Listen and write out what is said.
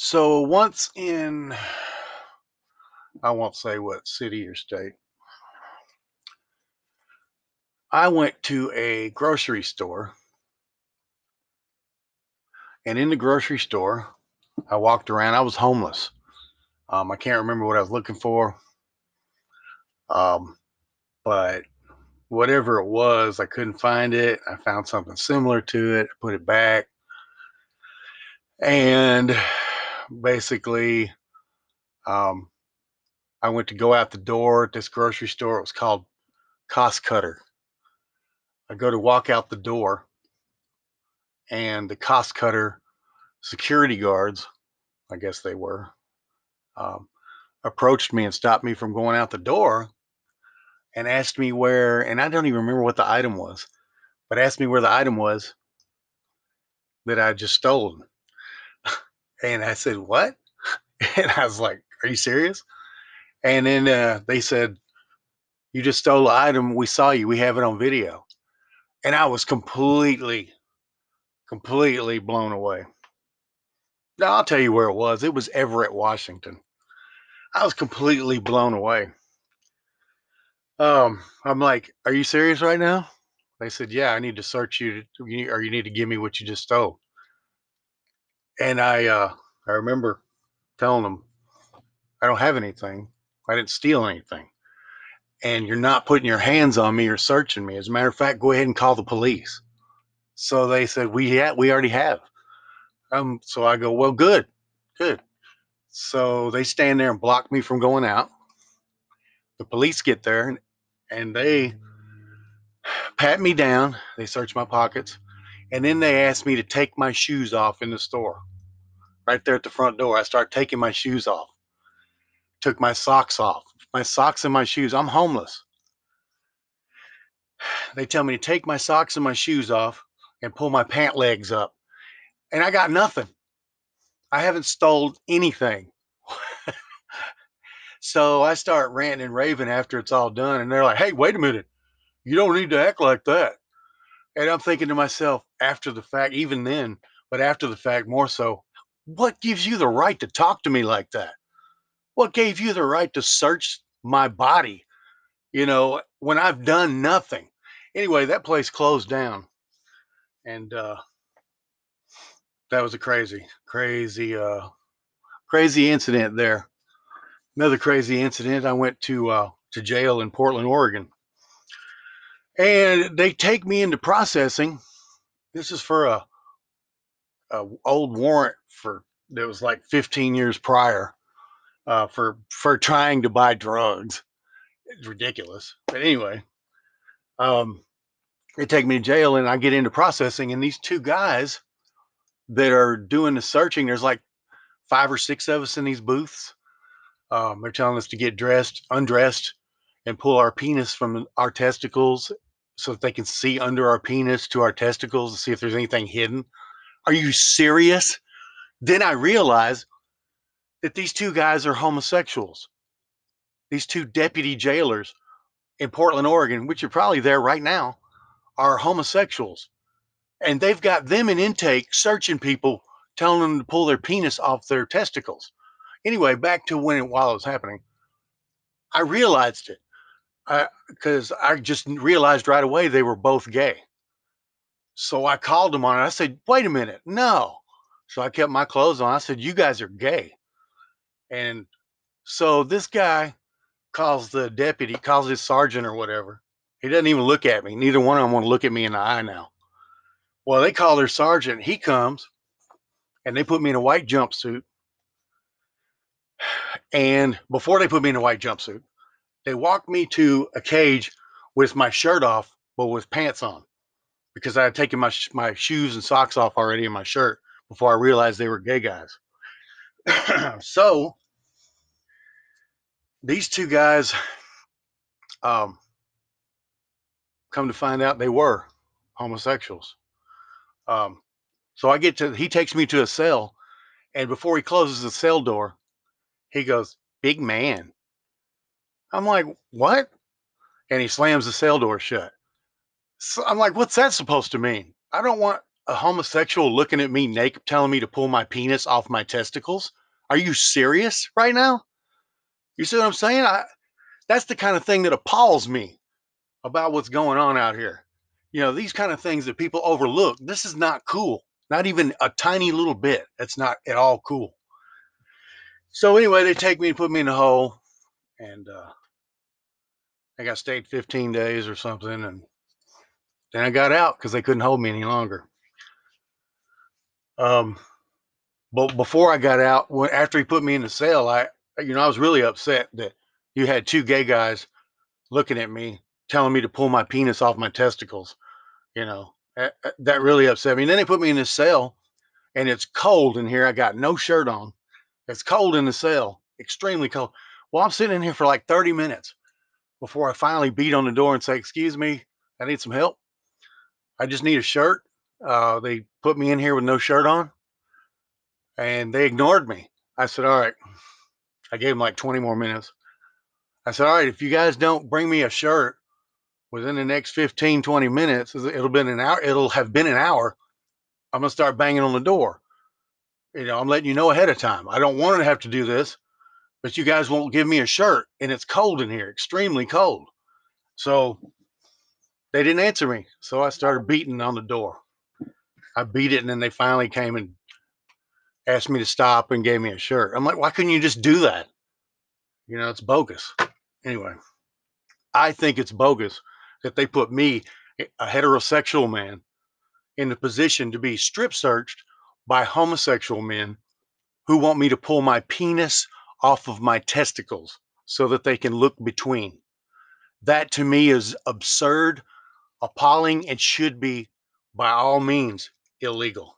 So once in, I won't say what city or state, I went to a grocery store. And in the grocery store, I walked around. I was homeless. Um, I can't remember what I was looking for. Um, but whatever it was, I couldn't find it. I found something similar to it, put it back. And basically, um, I went to go out the door at this grocery store. It was called Cost Cutter. I go to walk out the door, and the Cost Cutter security guards, I guess they were, um, approached me and stopped me from going out the door and asked me where, and I don't even remember what the item was, but asked me where the item was that I just stolen. And I said, What? And I was like, Are you serious? And then uh, they said, You just stole the item. We saw you. We have it on video. And I was completely, completely blown away. Now, I'll tell you where it was. It was Everett, Washington. I was completely blown away. Um, I'm like, Are you serious right now? They said, Yeah, I need to search you, to, or you need to give me what you just stole. And I, uh, I remember telling them, I don't have anything. I didn't steal anything. And you're not putting your hands on me or searching me. As a matter of fact, go ahead and call the police. So they said, We ha- we already have. Um, so I go, Well, good, good. So they stand there and block me from going out. The police get there and, and they pat me down. They search my pockets. And then they ask me to take my shoes off in the store. Right there at the front door. I start taking my shoes off. Took my socks off. My socks and my shoes. I'm homeless. They tell me to take my socks and my shoes off and pull my pant legs up. And I got nothing. I haven't stole anything. so I start ranting and raving after it's all done. And they're like, hey, wait a minute. You don't need to act like that. And I'm thinking to myself after the fact, even then, but after the fact more so, what gives you the right to talk to me like that? What gave you the right to search my body, you know, when I've done nothing? Anyway, that place closed down. And uh, that was a crazy, crazy, uh, crazy incident there. Another crazy incident. I went to uh, to jail in Portland, Oregon, and they take me into processing. This is for a, a old warrant for that was like 15 years prior uh, for for trying to buy drugs. It's ridiculous, but anyway, um, they take me to jail, and I get into processing, and these two guys that are doing the searching, there's like five or six of us in these booths. Um, they're telling us to get dressed, undressed, and pull our penis from our testicles so that they can see under our penis to our testicles to see if there's anything hidden. Are you serious? Then I realize that these two guys are homosexuals. These two deputy jailers in Portland, Oregon, which are probably there right now, are homosexuals. And they've got them in intake searching people, telling them to pull their penis off their testicles. Anyway, back to when it, while it was happening, I realized it because I, I just realized right away they were both gay. So I called them on it. I said, wait a minute, no. So I kept my clothes on. I said, you guys are gay. And so this guy calls the deputy, calls his sergeant or whatever. He doesn't even look at me. Neither one of them want to look at me in the eye now. Well, they call their sergeant. He comes and they put me in a white jumpsuit. And before they put me in a white jumpsuit, they walked me to a cage with my shirt off, but with pants on because I had taken my, my shoes and socks off already in my shirt before I realized they were gay guys. so these two guys, um, come to find out they were homosexuals. Um, so I get to, he takes me to a cell, and before he closes the cell door, he goes, Big man. I'm like, What? And he slams the cell door shut. So I'm like, What's that supposed to mean? I don't want, a homosexual looking at me naked, telling me to pull my penis off my testicles? Are you serious right now? You see what I'm saying? I, that's the kind of thing that appalls me about what's going on out here. You know, these kind of things that people overlook. This is not cool. Not even a tiny little bit. That's not at all cool. So anyway, they take me and put me in the hole, and uh, I got stayed 15 days or something, and then I got out because they couldn't hold me any longer. Um, but before I got out, when, after he put me in the cell, I, you know, I was really upset that you had two gay guys looking at me, telling me to pull my penis off my testicles. You know, that, that really upset me. And then they put me in this cell, and it's cold in here. I got no shirt on. It's cold in the cell, extremely cold. Well, I'm sitting in here for like 30 minutes before I finally beat on the door and say, "Excuse me, I need some help. I just need a shirt." Uh, they put me in here with no shirt on, and they ignored me. I said, "All right." I gave them like 20 more minutes. I said, "All right, if you guys don't bring me a shirt within the next 15, 20 minutes, it'll been an hour. It'll have been an hour. I'm gonna start banging on the door. You know, I'm letting you know ahead of time. I don't want to have to do this, but you guys won't give me a shirt, and it's cold in here, extremely cold. So they didn't answer me. So I started beating on the door. I beat it, and then they finally came and asked me to stop and gave me a shirt. I'm like, why couldn't you just do that? You know, it's bogus. Anyway, I think it's bogus that they put me, a heterosexual man, in the position to be strip searched by homosexual men who want me to pull my penis off of my testicles so that they can look between. That to me is absurd, appalling, and should be, by all means, illegal.